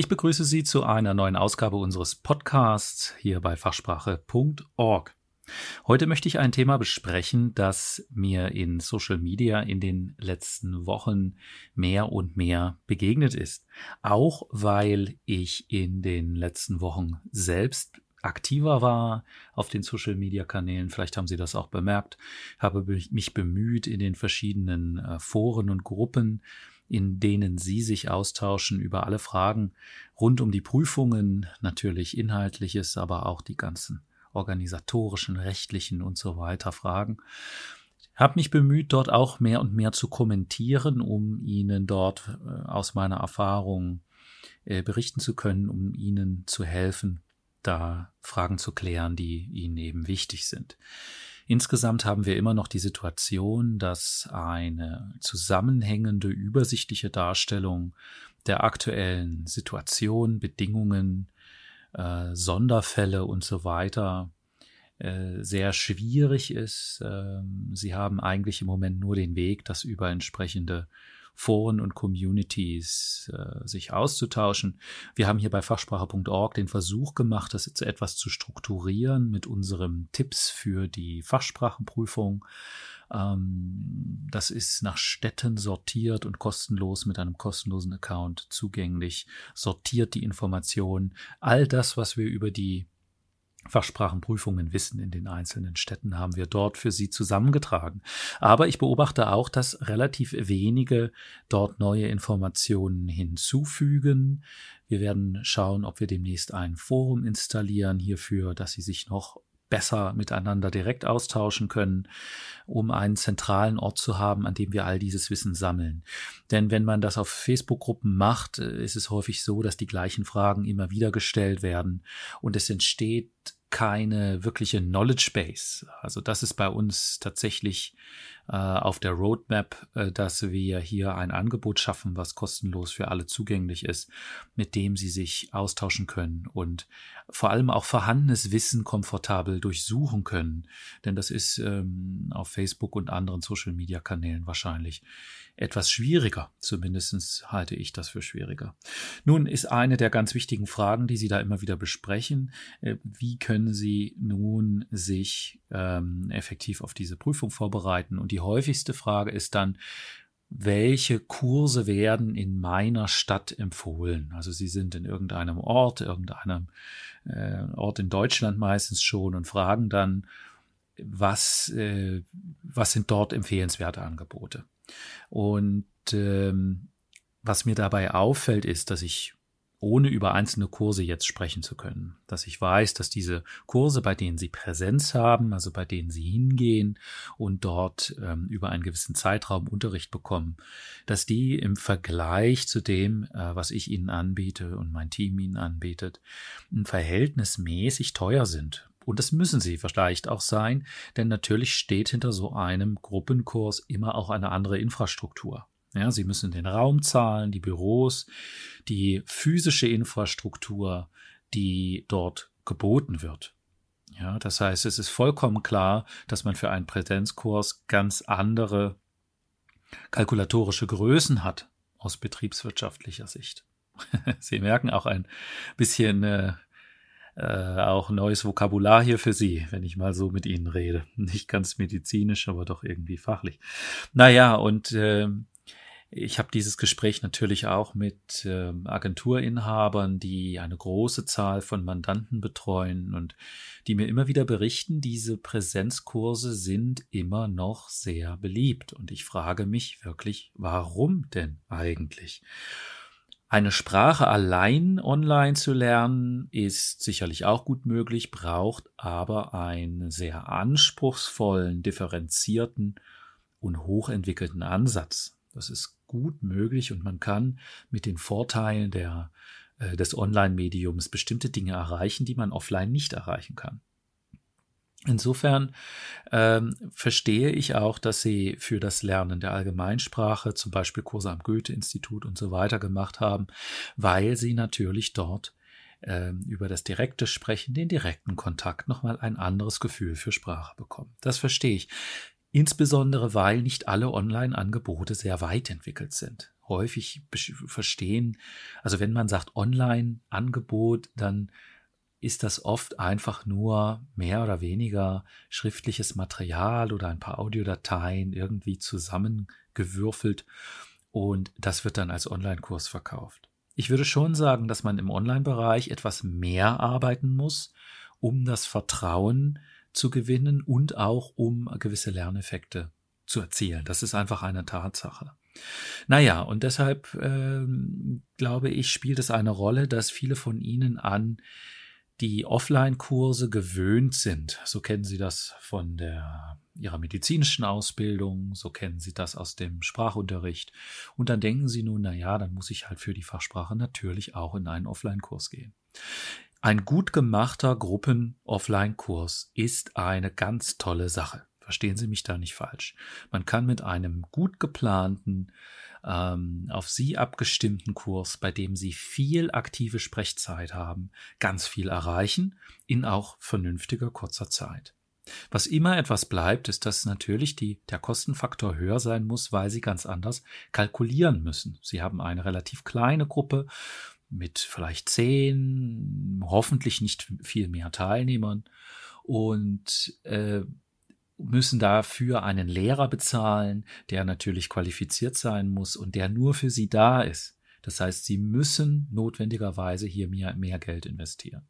Ich begrüße Sie zu einer neuen Ausgabe unseres Podcasts hier bei Fachsprache.org. Heute möchte ich ein Thema besprechen, das mir in Social Media in den letzten Wochen mehr und mehr begegnet ist. Auch weil ich in den letzten Wochen selbst aktiver war auf den Social Media Kanälen. Vielleicht haben Sie das auch bemerkt. Habe mich bemüht in den verschiedenen äh, Foren und Gruppen in denen Sie sich austauschen über alle Fragen rund um die Prüfungen, natürlich inhaltliches, aber auch die ganzen organisatorischen, rechtlichen und so weiter Fragen. Habe mich bemüht, dort auch mehr und mehr zu kommentieren, um Ihnen dort äh, aus meiner Erfahrung äh, berichten zu können, um Ihnen zu helfen, da Fragen zu klären, die Ihnen eben wichtig sind. Insgesamt haben wir immer noch die Situation, dass eine zusammenhängende, übersichtliche Darstellung der aktuellen Situation, Bedingungen, äh, Sonderfälle und so weiter äh, sehr schwierig ist. Ähm, sie haben eigentlich im Moment nur den Weg, das über entsprechende Foren und Communities äh, sich auszutauschen. Wir haben hier bei fachsprache.org den Versuch gemacht, das jetzt etwas zu strukturieren mit unseren Tipps für die Fachsprachenprüfung. Ähm, das ist nach Städten sortiert und kostenlos mit einem kostenlosen Account zugänglich, sortiert die Informationen. All das, was wir über die Fachsprachenprüfungen wissen in den einzelnen Städten haben wir dort für Sie zusammengetragen. Aber ich beobachte auch, dass relativ wenige dort neue Informationen hinzufügen. Wir werden schauen, ob wir demnächst ein Forum installieren hierfür, dass Sie sich noch besser miteinander direkt austauschen können, um einen zentralen Ort zu haben, an dem wir all dieses Wissen sammeln. Denn wenn man das auf Facebook-Gruppen macht, ist es häufig so, dass die gleichen Fragen immer wieder gestellt werden und es entsteht keine wirkliche Knowledge Base. Also das ist bei uns tatsächlich äh, auf der Roadmap, äh, dass wir hier ein Angebot schaffen, was kostenlos für alle zugänglich ist, mit dem sie sich austauschen können und vor allem auch vorhandenes Wissen komfortabel durchsuchen können. Denn das ist ähm, auf Facebook und anderen Social-Media-Kanälen wahrscheinlich etwas schwieriger. Zumindestens halte ich das für schwieriger. Nun ist eine der ganz wichtigen Fragen, die Sie da immer wieder besprechen, äh, wie können Sie nun sich ähm, effektiv auf diese Prüfung vorbereiten? Und die häufigste Frage ist dann, welche Kurse werden in meiner Stadt empfohlen. Also sie sind in irgendeinem Ort, irgendeinem äh, Ort in Deutschland meistens schon und fragen dann, was, äh, was sind dort empfehlenswerte Angebote. Und ähm, was mir dabei auffällt, ist, dass ich ohne über einzelne Kurse jetzt sprechen zu können, dass ich weiß, dass diese Kurse, bei denen Sie Präsenz haben, also bei denen Sie hingehen und dort ähm, über einen gewissen Zeitraum Unterricht bekommen, dass die im Vergleich zu dem, äh, was ich Ihnen anbiete und mein Team Ihnen anbietet, verhältnismäßig teuer sind. Und das müssen sie vielleicht auch sein, denn natürlich steht hinter so einem Gruppenkurs immer auch eine andere Infrastruktur. Ja, sie müssen den Raum zahlen, die Büros, die physische Infrastruktur, die dort geboten wird. Ja, das heißt, es ist vollkommen klar, dass man für einen Präsenzkurs ganz andere kalkulatorische Größen hat aus betriebswirtschaftlicher Sicht. Sie merken auch ein bisschen äh, auch neues Vokabular hier für Sie, wenn ich mal so mit Ihnen rede. Nicht ganz medizinisch, aber doch irgendwie fachlich. Naja, und äh, ich habe dieses Gespräch natürlich auch mit äh, Agenturinhabern, die eine große Zahl von Mandanten betreuen und die mir immer wieder berichten, diese Präsenzkurse sind immer noch sehr beliebt. Und ich frage mich wirklich, warum denn eigentlich? Eine Sprache allein online zu lernen ist sicherlich auch gut möglich, braucht aber einen sehr anspruchsvollen, differenzierten und hochentwickelten Ansatz. Das ist gut möglich und man kann mit den Vorteilen der, äh, des Online-Mediums bestimmte Dinge erreichen, die man offline nicht erreichen kann. Insofern ähm, verstehe ich auch, dass Sie für das Lernen der Allgemeinsprache zum Beispiel Kurse am Goethe-Institut und so weiter gemacht haben, weil Sie natürlich dort ähm, über das direkte Sprechen, den direkten Kontakt nochmal ein anderes Gefühl für Sprache bekommen. Das verstehe ich. Insbesondere weil nicht alle Online-Angebote sehr weit entwickelt sind. häufig verstehen. Also wenn man sagt Online-Angebot, dann ist das oft einfach nur mehr oder weniger schriftliches Material oder ein paar Audiodateien irgendwie zusammengewürfelt und das wird dann als Online-Kurs verkauft. Ich würde schon sagen, dass man im Online-Bereich etwas mehr arbeiten muss, um das Vertrauen zu gewinnen und auch um gewisse Lerneffekte zu erzielen. Das ist einfach eine Tatsache. Naja, und deshalb äh, glaube ich, spielt es eine Rolle, dass viele von Ihnen an die Offline-Kurse gewöhnt sind. So kennen Sie das von der, Ihrer medizinischen Ausbildung, so kennen Sie das aus dem Sprachunterricht. Und dann denken Sie nun, na ja, dann muss ich halt für die Fachsprache natürlich auch in einen Offline-Kurs gehen. Ein gut gemachter Gruppen-Offline-Kurs ist eine ganz tolle Sache. Verstehen Sie mich da nicht falsch. Man kann mit einem gut geplanten, ähm, auf Sie abgestimmten Kurs, bei dem Sie viel aktive Sprechzeit haben, ganz viel erreichen in auch vernünftiger kurzer Zeit. Was immer etwas bleibt, ist, dass natürlich die, der Kostenfaktor höher sein muss, weil Sie ganz anders kalkulieren müssen. Sie haben eine relativ kleine Gruppe mit vielleicht zehn, hoffentlich nicht viel mehr Teilnehmern und äh, müssen dafür einen Lehrer bezahlen, der natürlich qualifiziert sein muss und der nur für sie da ist. Das heißt, sie müssen notwendigerweise hier mehr, mehr Geld investieren.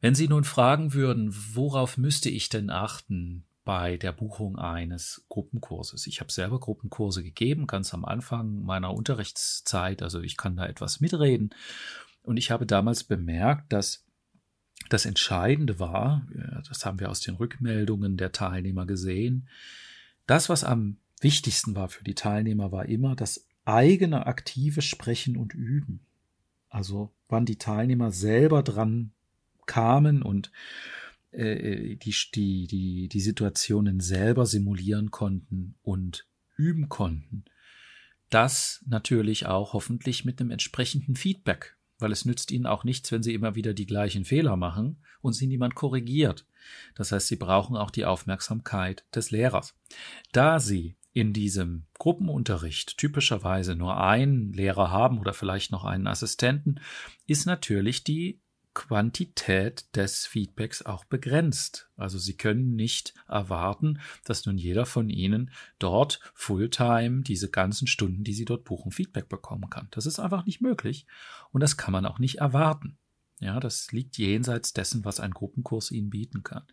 Wenn Sie nun fragen würden, worauf müsste ich denn achten bei der Buchung eines Gruppenkurses. Ich habe selber Gruppenkurse gegeben, ganz am Anfang meiner Unterrichtszeit, also ich kann da etwas mitreden. Und ich habe damals bemerkt, dass das Entscheidende war, das haben wir aus den Rückmeldungen der Teilnehmer gesehen, das, was am wichtigsten war für die Teilnehmer, war immer das eigene aktive Sprechen und Üben. Also wann die Teilnehmer selber dran kamen und äh, die, die, die, die Situationen selber simulieren konnten und üben konnten. Das natürlich auch hoffentlich mit einem entsprechenden Feedback, weil es nützt ihnen auch nichts, wenn sie immer wieder die gleichen Fehler machen und sie niemand korrigiert. Das heißt, sie brauchen auch die Aufmerksamkeit des Lehrers. Da sie in diesem Gruppenunterricht typischerweise nur einen Lehrer haben oder vielleicht noch einen Assistenten, ist natürlich die Quantität des Feedbacks auch begrenzt. Also Sie können nicht erwarten, dass nun jeder von Ihnen dort Fulltime diese ganzen Stunden, die Sie dort buchen, Feedback bekommen kann. Das ist einfach nicht möglich und das kann man auch nicht erwarten. Ja, das liegt jenseits dessen, was ein Gruppenkurs Ihnen bieten kann.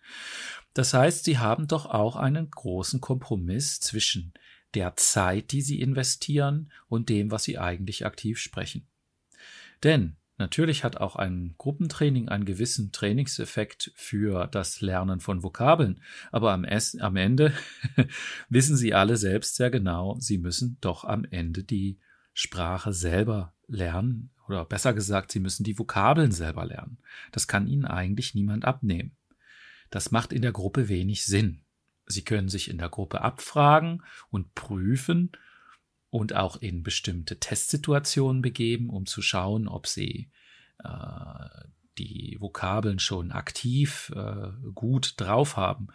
Das heißt, Sie haben doch auch einen großen Kompromiss zwischen der Zeit, die Sie investieren und dem, was Sie eigentlich aktiv sprechen. Denn Natürlich hat auch ein Gruppentraining einen gewissen Trainingseffekt für das Lernen von Vokabeln, aber am, am Ende wissen Sie alle selbst sehr genau, Sie müssen doch am Ende die Sprache selber lernen oder besser gesagt, Sie müssen die Vokabeln selber lernen. Das kann Ihnen eigentlich niemand abnehmen. Das macht in der Gruppe wenig Sinn. Sie können sich in der Gruppe abfragen und prüfen, und auch in bestimmte Testsituationen begeben, um zu schauen, ob sie äh, die Vokabeln schon aktiv äh, gut drauf haben.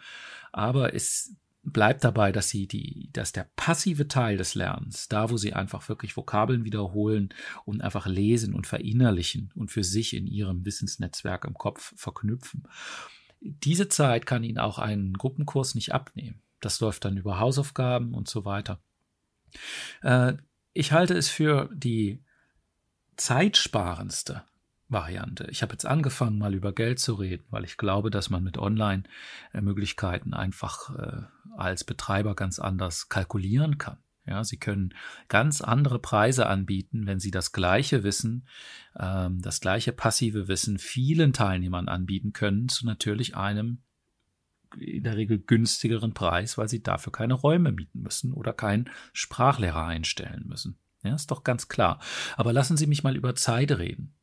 Aber es bleibt dabei, dass sie die, dass der passive Teil des Lernens, da wo sie einfach wirklich Vokabeln wiederholen und einfach lesen und verinnerlichen und für sich in ihrem Wissensnetzwerk im Kopf verknüpfen, diese Zeit kann ihnen auch ein Gruppenkurs nicht abnehmen. Das läuft dann über Hausaufgaben und so weiter. Äh, ich halte es für die zeitsparendste Variante. Ich habe jetzt angefangen, mal über Geld zu reden, weil ich glaube, dass man mit Online-Möglichkeiten einfach äh, als Betreiber ganz anders kalkulieren kann. Ja, Sie können ganz andere Preise anbieten, wenn Sie das gleiche Wissen, ähm, das gleiche passive Wissen vielen Teilnehmern anbieten können, zu natürlich einem in der Regel günstigeren Preis, weil sie dafür keine Räume mieten müssen oder keinen Sprachlehrer einstellen müssen. Ja, ist doch ganz klar. Aber lassen Sie mich mal über Zeit reden.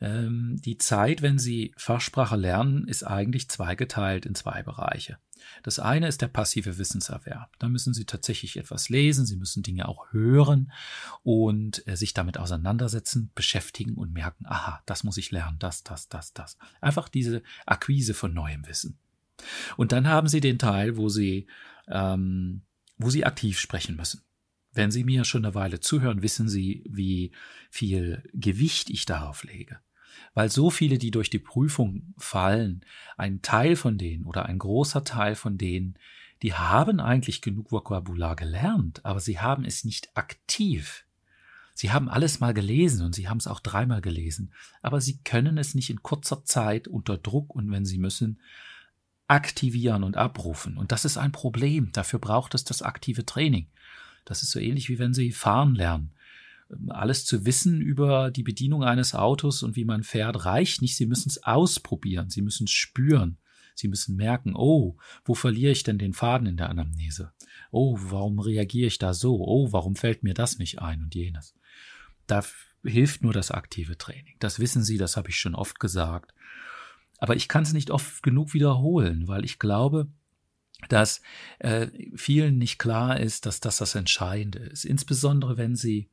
Ähm, die Zeit, wenn Sie Fachsprache lernen, ist eigentlich zweigeteilt in zwei Bereiche. Das eine ist der passive Wissenserwerb. Da müssen Sie tatsächlich etwas lesen, Sie müssen Dinge auch hören und äh, sich damit auseinandersetzen, beschäftigen und merken, aha, das muss ich lernen, das, das, das, das. Einfach diese Akquise von neuem Wissen. Und dann haben Sie den Teil, wo Sie, ähm, wo Sie aktiv sprechen müssen. Wenn Sie mir schon eine Weile zuhören, wissen Sie, wie viel Gewicht ich darauf lege. Weil so viele, die durch die Prüfung fallen, ein Teil von denen oder ein großer Teil von denen, die haben eigentlich genug Vokabular gelernt, aber sie haben es nicht aktiv. Sie haben alles mal gelesen und sie haben es auch dreimal gelesen, aber sie können es nicht in kurzer Zeit unter Druck und wenn sie müssen, aktivieren und abrufen. Und das ist ein Problem. Dafür braucht es das aktive Training. Das ist so ähnlich wie wenn Sie fahren lernen. Alles zu wissen über die Bedienung eines Autos und wie man fährt, reicht nicht. Sie müssen es ausprobieren. Sie müssen es spüren. Sie müssen merken, oh, wo verliere ich denn den Faden in der Anamnese? Oh, warum reagiere ich da so? Oh, warum fällt mir das nicht ein und jenes? Da hilft nur das aktive Training. Das wissen Sie, das habe ich schon oft gesagt. Aber ich kann es nicht oft genug wiederholen, weil ich glaube, dass äh, vielen nicht klar ist, dass das das Entscheidende ist. Insbesondere wenn sie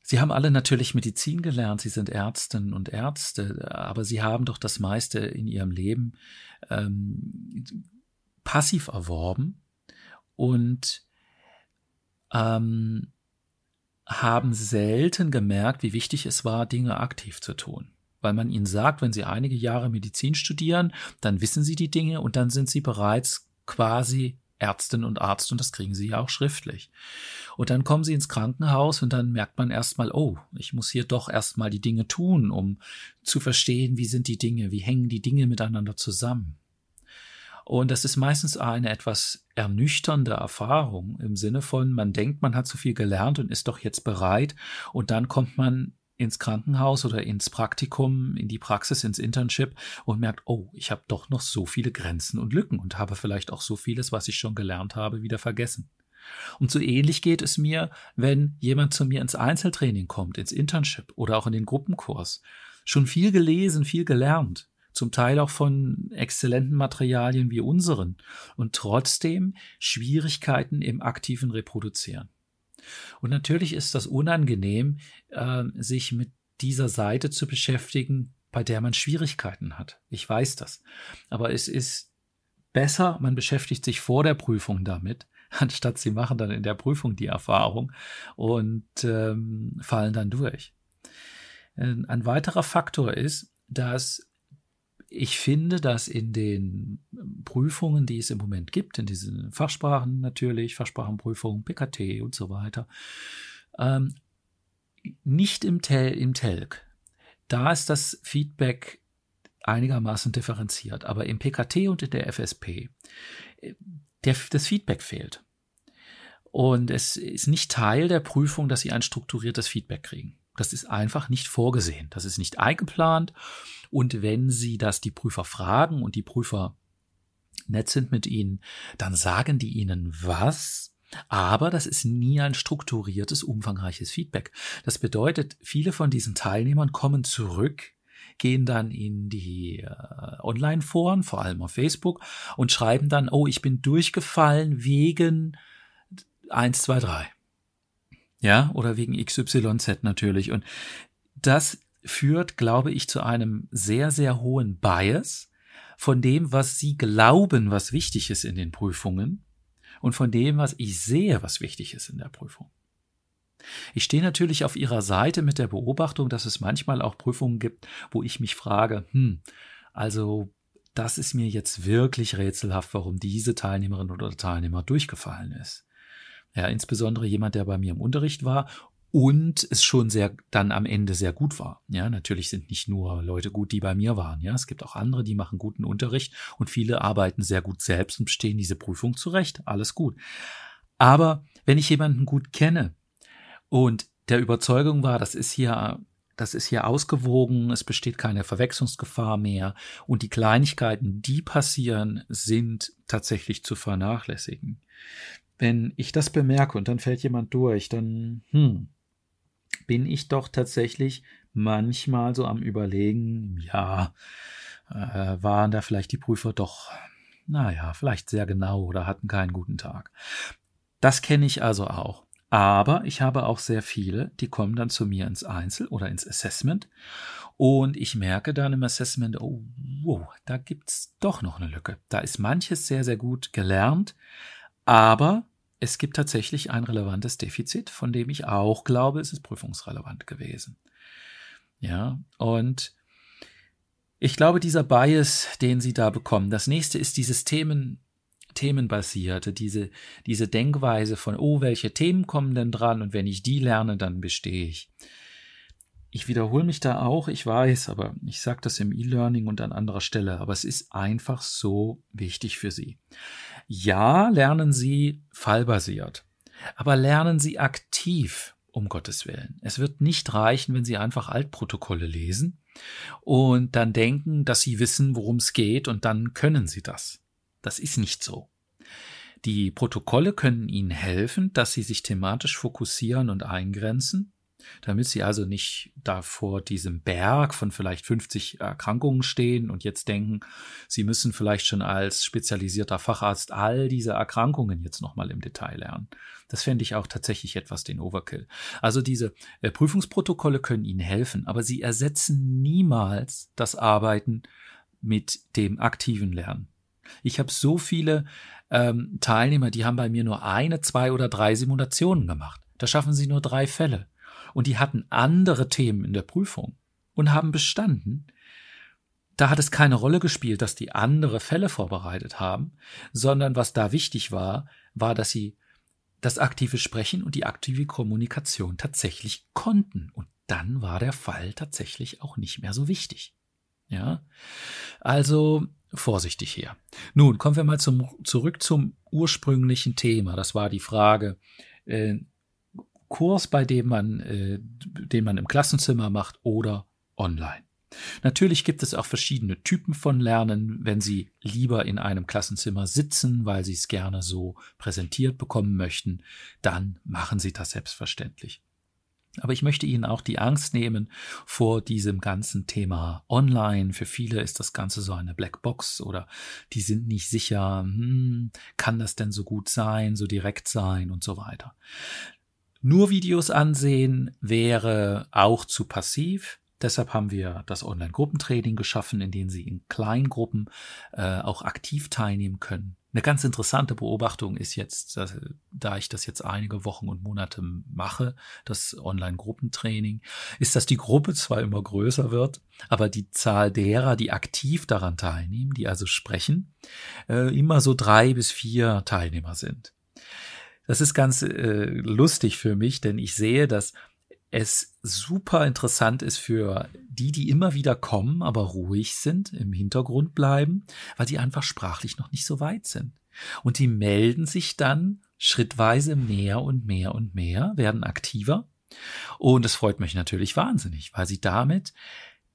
Sie haben alle natürlich Medizin gelernt, Sie sind Ärztinnen und Ärzte, aber Sie haben doch das meiste in Ihrem Leben ähm, passiv erworben und ähm, haben selten gemerkt, wie wichtig es war, Dinge aktiv zu tun weil man ihnen sagt, wenn sie einige Jahre Medizin studieren, dann wissen sie die Dinge und dann sind sie bereits quasi Ärztin und Arzt und das kriegen sie ja auch schriftlich. Und dann kommen sie ins Krankenhaus und dann merkt man erstmal, oh, ich muss hier doch erstmal die Dinge tun, um zu verstehen, wie sind die Dinge, wie hängen die Dinge miteinander zusammen. Und das ist meistens eine etwas ernüchternde Erfahrung im Sinne von, man denkt, man hat so viel gelernt und ist doch jetzt bereit und dann kommt man ins Krankenhaus oder ins Praktikum, in die Praxis, ins Internship und merkt, oh, ich habe doch noch so viele Grenzen und Lücken und habe vielleicht auch so vieles, was ich schon gelernt habe, wieder vergessen. Und so ähnlich geht es mir, wenn jemand zu mir ins Einzeltraining kommt, ins Internship oder auch in den Gruppenkurs. Schon viel gelesen, viel gelernt, zum Teil auch von exzellenten Materialien wie unseren und trotzdem Schwierigkeiten im aktiven Reproduzieren. Und natürlich ist das unangenehm, äh, sich mit dieser Seite zu beschäftigen, bei der man Schwierigkeiten hat. Ich weiß das. Aber es ist besser, man beschäftigt sich vor der Prüfung damit, anstatt sie machen dann in der Prüfung die Erfahrung und ähm, fallen dann durch. Ein weiterer Faktor ist, dass ich finde, dass in den Prüfungen, die es im Moment gibt, in diesen Fachsprachen natürlich, Fachsprachenprüfungen, PKT und so weiter, ähm, nicht im, Tel, im Telg. Da ist das Feedback einigermaßen differenziert, aber im PKT und in der FSP, äh, der, das Feedback fehlt. Und es ist nicht Teil der Prüfung, dass Sie ein strukturiertes Feedback kriegen. Das ist einfach nicht vorgesehen. Das ist nicht eingeplant. Und wenn Sie das die Prüfer fragen und die Prüfer nett sind mit Ihnen, dann sagen die Ihnen was, aber das ist nie ein strukturiertes, umfangreiches Feedback. Das bedeutet, viele von diesen Teilnehmern kommen zurück, gehen dann in die äh, Online-Foren, vor allem auf Facebook, und schreiben dann, oh, ich bin durchgefallen wegen 1, 2, 3. Ja, oder wegen XYZ natürlich. Und das führt, glaube ich, zu einem sehr, sehr hohen Bias von dem, was Sie glauben, was wichtig ist in den Prüfungen und von dem, was ich sehe, was wichtig ist in der Prüfung. Ich stehe natürlich auf Ihrer Seite mit der Beobachtung, dass es manchmal auch Prüfungen gibt, wo ich mich frage, hm, also das ist mir jetzt wirklich rätselhaft, warum diese Teilnehmerin oder Teilnehmer durchgefallen ist. Ja, insbesondere jemand, der bei mir im Unterricht war und es schon sehr dann am Ende sehr gut war. Ja, natürlich sind nicht nur Leute gut, die bei mir waren. Ja, es gibt auch andere, die machen guten Unterricht und viele arbeiten sehr gut selbst und bestehen diese Prüfung zurecht. Alles gut. Aber wenn ich jemanden gut kenne und der Überzeugung war, das ist hier das ist hier ausgewogen, es besteht keine Verwechslungsgefahr mehr und die Kleinigkeiten, die passieren, sind tatsächlich zu vernachlässigen wenn ich das bemerke und dann fällt jemand durch, dann hm, bin ich doch tatsächlich manchmal so am Überlegen, ja, äh, waren da vielleicht die Prüfer doch, naja, vielleicht sehr genau oder hatten keinen guten Tag. Das kenne ich also auch. Aber ich habe auch sehr viele, die kommen dann zu mir ins Einzel oder ins Assessment und ich merke dann im Assessment, oh, wow, da gibt's doch noch eine Lücke. Da ist manches sehr, sehr gut gelernt, aber es gibt tatsächlich ein relevantes Defizit, von dem ich auch glaube, es ist prüfungsrelevant gewesen. Ja, und ich glaube, dieser Bias, den Sie da bekommen, das nächste ist dieses Themen, themenbasierte, diese, diese Denkweise von, oh, welche Themen kommen denn dran und wenn ich die lerne, dann bestehe ich. Ich wiederhole mich da auch, ich weiß, aber ich sage das im E-Learning und an anderer Stelle, aber es ist einfach so wichtig für Sie. Ja, lernen Sie fallbasiert, aber lernen Sie aktiv, um Gottes Willen. Es wird nicht reichen, wenn Sie einfach Altprotokolle lesen und dann denken, dass Sie wissen, worum es geht und dann können Sie das. Das ist nicht so. Die Protokolle können Ihnen helfen, dass Sie sich thematisch fokussieren und eingrenzen damit sie also nicht da vor diesem Berg von vielleicht 50 Erkrankungen stehen und jetzt denken, sie müssen vielleicht schon als spezialisierter Facharzt all diese Erkrankungen jetzt nochmal im Detail lernen. Das fände ich auch tatsächlich etwas den Overkill. Also diese äh, Prüfungsprotokolle können Ihnen helfen, aber sie ersetzen niemals das Arbeiten mit dem aktiven Lernen. Ich habe so viele ähm, Teilnehmer, die haben bei mir nur eine, zwei oder drei Simulationen gemacht. Da schaffen sie nur drei Fälle und die hatten andere Themen in der Prüfung und haben bestanden, da hat es keine Rolle gespielt, dass die andere Fälle vorbereitet haben, sondern was da wichtig war, war, dass sie das aktive Sprechen und die aktive Kommunikation tatsächlich konnten. Und dann war der Fall tatsächlich auch nicht mehr so wichtig. Ja, also vorsichtig hier. Nun kommen wir mal zum, zurück zum ursprünglichen Thema. Das war die Frage, äh, Kurs, bei dem man, äh, den man im Klassenzimmer macht oder online. Natürlich gibt es auch verschiedene Typen von Lernen. Wenn Sie lieber in einem Klassenzimmer sitzen, weil Sie es gerne so präsentiert bekommen möchten, dann machen Sie das selbstverständlich. Aber ich möchte Ihnen auch die Angst nehmen vor diesem ganzen Thema online. Für viele ist das Ganze so eine Blackbox oder die sind nicht sicher, hm, kann das denn so gut sein, so direkt sein und so weiter. Nur Videos ansehen wäre auch zu passiv. Deshalb haben wir das Online-Gruppentraining geschaffen, in dem Sie in Kleingruppen äh, auch aktiv teilnehmen können. Eine ganz interessante Beobachtung ist jetzt, dass, da ich das jetzt einige Wochen und Monate mache, das Online-Gruppentraining, ist, dass die Gruppe zwar immer größer wird, aber die Zahl derer, die aktiv daran teilnehmen, die also sprechen, äh, immer so drei bis vier Teilnehmer sind. Das ist ganz äh, lustig für mich, denn ich sehe, dass es super interessant ist für die, die immer wieder kommen, aber ruhig sind, im Hintergrund bleiben, weil die einfach sprachlich noch nicht so weit sind. Und die melden sich dann schrittweise mehr und mehr und mehr, werden aktiver. Und es freut mich natürlich wahnsinnig, weil sie damit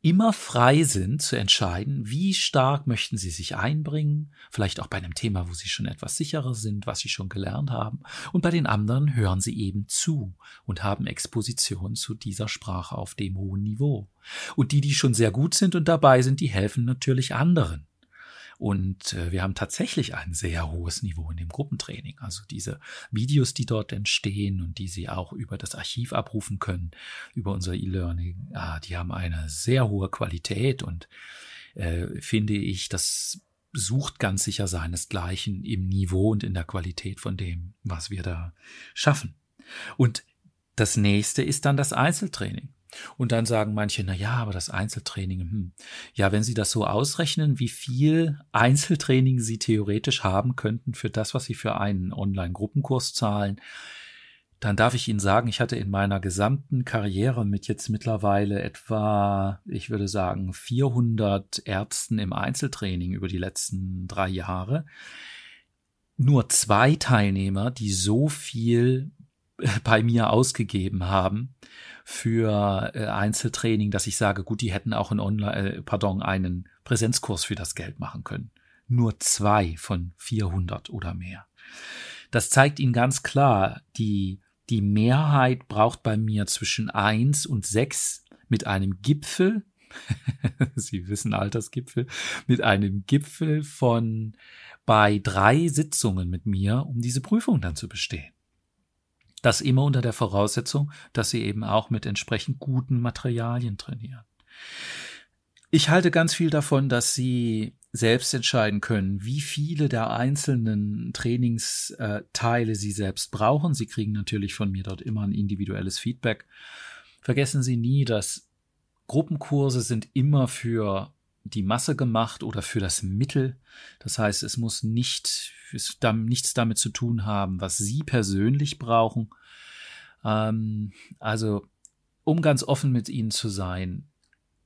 immer frei sind zu entscheiden, wie stark möchten sie sich einbringen, vielleicht auch bei einem Thema, wo sie schon etwas sicherer sind, was sie schon gelernt haben, und bei den anderen hören sie eben zu und haben Exposition zu dieser Sprache auf dem hohen Niveau. Und die, die schon sehr gut sind und dabei sind, die helfen natürlich anderen. Und äh, wir haben tatsächlich ein sehr hohes Niveau in dem Gruppentraining. Also diese Videos, die dort entstehen und die Sie auch über das Archiv abrufen können, über unser E-Learning, ah, die haben eine sehr hohe Qualität und äh, finde ich, das sucht ganz sicher seinesgleichen im Niveau und in der Qualität von dem, was wir da schaffen. Und das nächste ist dann das Einzeltraining. Und dann sagen manche, na ja, aber das Einzeltraining, hm. ja, wenn Sie das so ausrechnen, wie viel Einzeltraining Sie theoretisch haben könnten für das, was Sie für einen Online-Gruppenkurs zahlen, dann darf ich Ihnen sagen, ich hatte in meiner gesamten Karriere mit jetzt mittlerweile etwa, ich würde sagen, 400 Ärzten im Einzeltraining über die letzten drei Jahre, nur zwei Teilnehmer, die so viel bei mir ausgegeben haben für äh, Einzeltraining, dass ich sage, gut, die hätten auch einen Online, äh, pardon, einen Präsenzkurs für das Geld machen können. Nur zwei von 400 oder mehr. Das zeigt Ihnen ganz klar, die, die Mehrheit braucht bei mir zwischen eins und sechs mit einem Gipfel. Sie wissen Altersgipfel, mit einem Gipfel von bei drei Sitzungen mit mir, um diese Prüfung dann zu bestehen. Das immer unter der Voraussetzung, dass sie eben auch mit entsprechend guten Materialien trainieren. Ich halte ganz viel davon, dass Sie selbst entscheiden können, wie viele der einzelnen Trainingsteile Sie selbst brauchen. Sie kriegen natürlich von mir dort immer ein individuelles Feedback. Vergessen Sie nie, dass Gruppenkurse sind immer für die Masse gemacht oder für das Mittel. Das heißt, es muss nicht, es nichts damit zu tun haben, was Sie persönlich brauchen. Ähm, also, um ganz offen mit Ihnen zu sein,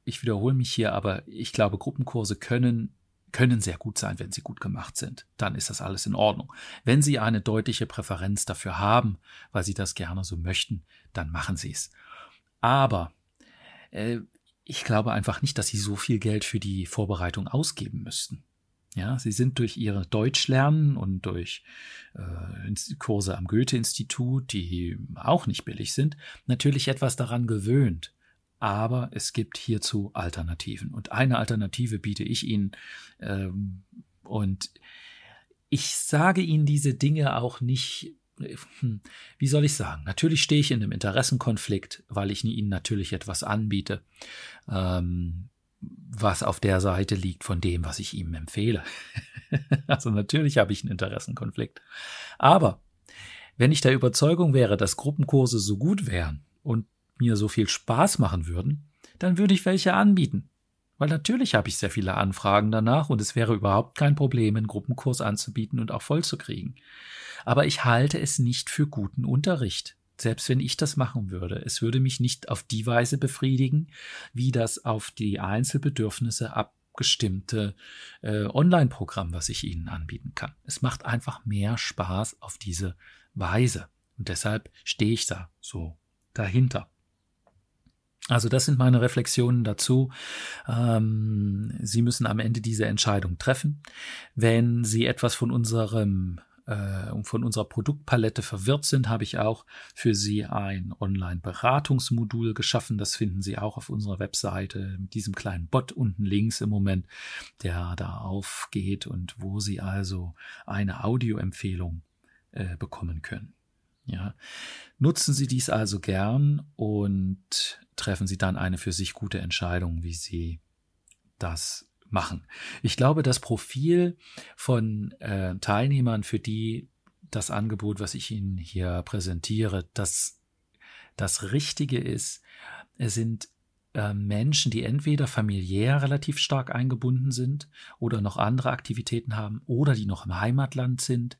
ich wiederhole mich hier, aber ich glaube, Gruppenkurse können können sehr gut sein, wenn sie gut gemacht sind. Dann ist das alles in Ordnung. Wenn Sie eine deutliche Präferenz dafür haben, weil Sie das gerne so möchten, dann machen Sie es. Aber äh, ich glaube einfach nicht, dass Sie so viel Geld für die Vorbereitung ausgeben müssten. Ja, sie sind durch ihre Deutschlernen und durch äh, Kurse am Goethe-Institut, die auch nicht billig sind, natürlich etwas daran gewöhnt. Aber es gibt hierzu Alternativen. Und eine Alternative biete ich Ihnen. Ähm, und ich sage Ihnen diese Dinge auch nicht wie soll ich sagen? Natürlich stehe ich in einem Interessenkonflikt, weil ich Ihnen natürlich etwas anbiete, ähm, was auf der Seite liegt von dem, was ich ihm empfehle. also natürlich habe ich einen Interessenkonflikt. Aber wenn ich der Überzeugung wäre, dass Gruppenkurse so gut wären und mir so viel Spaß machen würden, dann würde ich welche anbieten. Weil natürlich habe ich sehr viele Anfragen danach und es wäre überhaupt kein Problem, einen Gruppenkurs anzubieten und auch voll zu kriegen. Aber ich halte es nicht für guten Unterricht selbst wenn ich das machen würde, es würde mich nicht auf die Weise befriedigen, wie das auf die Einzelbedürfnisse abgestimmte äh, Online-Programm, was ich Ihnen anbieten kann. Es macht einfach mehr Spaß auf diese Weise. Und deshalb stehe ich da so dahinter. Also das sind meine Reflexionen dazu. Ähm, Sie müssen am Ende diese Entscheidung treffen. Wenn Sie etwas von unserem äh, von unserer Produktpalette verwirrt sind, habe ich auch für Sie ein Online-Beratungsmodul geschaffen. Das finden Sie auch auf unserer Webseite mit diesem kleinen Bot unten links im Moment, der da aufgeht und wo Sie also eine Audioempfehlung äh, bekommen können. Ja, nutzen Sie dies also gern und treffen Sie dann eine für sich gute Entscheidung, wie Sie das machen. Ich glaube, das Profil von äh, Teilnehmern, für die das Angebot, was ich Ihnen hier präsentiere, das, das Richtige ist, sind äh, Menschen, die entweder familiär relativ stark eingebunden sind oder noch andere Aktivitäten haben oder die noch im Heimatland sind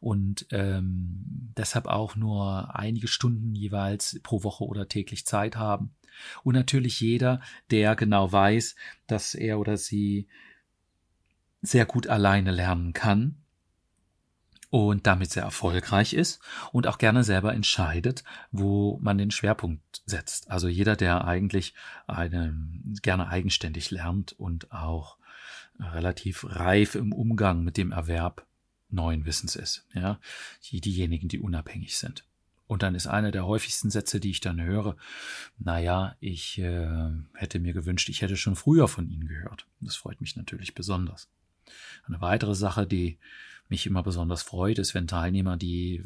und ähm, deshalb auch nur einige Stunden jeweils pro Woche oder täglich Zeit haben. Und natürlich jeder, der genau weiß, dass er oder sie sehr gut alleine lernen kann und damit sehr erfolgreich ist und auch gerne selber entscheidet, wo man den Schwerpunkt setzt. Also jeder, der eigentlich eine, gerne eigenständig lernt und auch relativ reif im Umgang mit dem Erwerb neuen Wissens ist. Ja, die, diejenigen, die unabhängig sind. Und dann ist einer der häufigsten Sätze, die ich dann höre, naja, ich äh, hätte mir gewünscht, ich hätte schon früher von Ihnen gehört. Das freut mich natürlich besonders. Eine weitere Sache, die mich immer besonders freut, ist, wenn Teilnehmer, die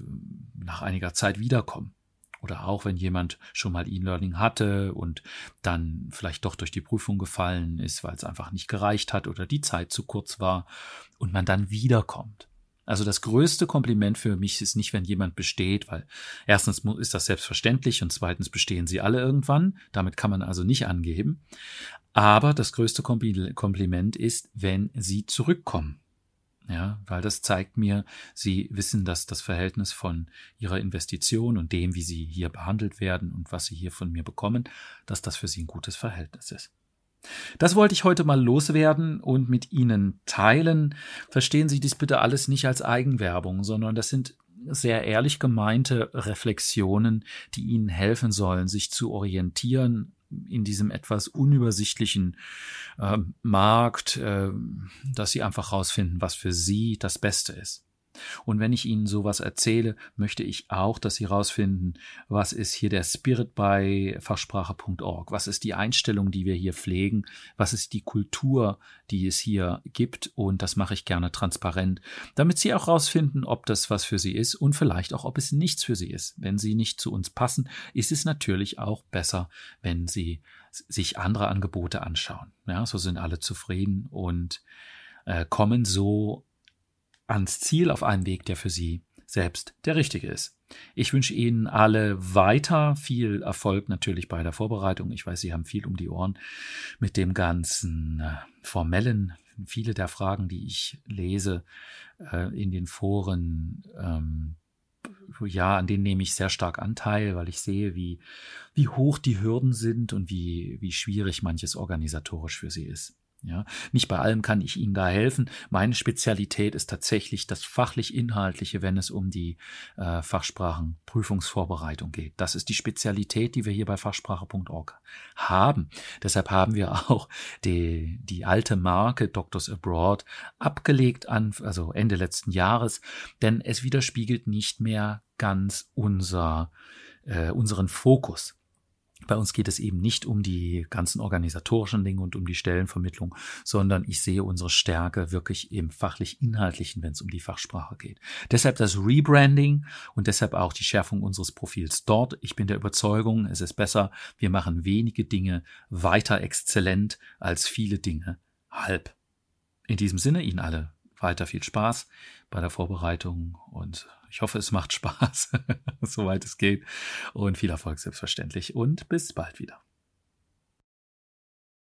nach einiger Zeit wiederkommen. Oder auch wenn jemand schon mal E-Learning hatte und dann vielleicht doch durch die Prüfung gefallen ist, weil es einfach nicht gereicht hat oder die Zeit zu kurz war und man dann wiederkommt. Also das größte Kompliment für mich ist nicht, wenn jemand besteht, weil erstens ist das selbstverständlich und zweitens bestehen sie alle irgendwann. Damit kann man also nicht angeben. Aber das größte Kompliment ist, wenn sie zurückkommen. Ja, weil das zeigt mir, sie wissen, dass das Verhältnis von ihrer Investition und dem, wie sie hier behandelt werden und was sie hier von mir bekommen, dass das für sie ein gutes Verhältnis ist. Das wollte ich heute mal loswerden und mit Ihnen teilen. Verstehen Sie dies bitte alles nicht als Eigenwerbung, sondern das sind sehr ehrlich gemeinte Reflexionen, die Ihnen helfen sollen, sich zu orientieren in diesem etwas unübersichtlichen äh, Markt, äh, dass Sie einfach herausfinden, was für Sie das Beste ist. Und wenn ich Ihnen sowas erzähle, möchte ich auch, dass Sie herausfinden, was ist hier der Spirit bei Fachsprache.org? Was ist die Einstellung, die wir hier pflegen? Was ist die Kultur, die es hier gibt? Und das mache ich gerne transparent, damit Sie auch herausfinden, ob das was für Sie ist und vielleicht auch, ob es nichts für Sie ist. Wenn Sie nicht zu uns passen, ist es natürlich auch besser, wenn Sie sich andere Angebote anschauen. Ja, so sind alle zufrieden und äh, kommen so ans Ziel auf einem Weg, der für Sie selbst der richtige ist. Ich wünsche Ihnen alle weiter viel Erfolg natürlich bei der Vorbereitung. Ich weiß, Sie haben viel um die Ohren mit dem ganzen äh, formellen. Viele der Fragen, die ich lese äh, in den Foren, ähm, ja, an denen nehme ich sehr stark Anteil, weil ich sehe, wie, wie hoch die Hürden sind und wie, wie schwierig manches organisatorisch für sie ist. Ja, nicht bei allem kann ich Ihnen da helfen. Meine Spezialität ist tatsächlich das fachlich-inhaltliche, wenn es um die äh, Fachsprachenprüfungsvorbereitung geht. Das ist die Spezialität, die wir hier bei fachsprache.org haben. Deshalb haben wir auch die, die alte Marke Doctors Abroad abgelegt an, also Ende letzten Jahres, denn es widerspiegelt nicht mehr ganz unser, äh, unseren Fokus. Bei uns geht es eben nicht um die ganzen organisatorischen Dinge und um die Stellenvermittlung, sondern ich sehe unsere Stärke wirklich im fachlich-inhaltlichen, wenn es um die Fachsprache geht. Deshalb das Rebranding und deshalb auch die Schärfung unseres Profils dort. Ich bin der Überzeugung, es ist besser, wir machen wenige Dinge weiter exzellent als viele Dinge halb. In diesem Sinne, Ihnen alle weiter viel Spaß bei der Vorbereitung und ich hoffe, es macht Spaß, soweit es geht und viel Erfolg selbstverständlich und bis bald wieder.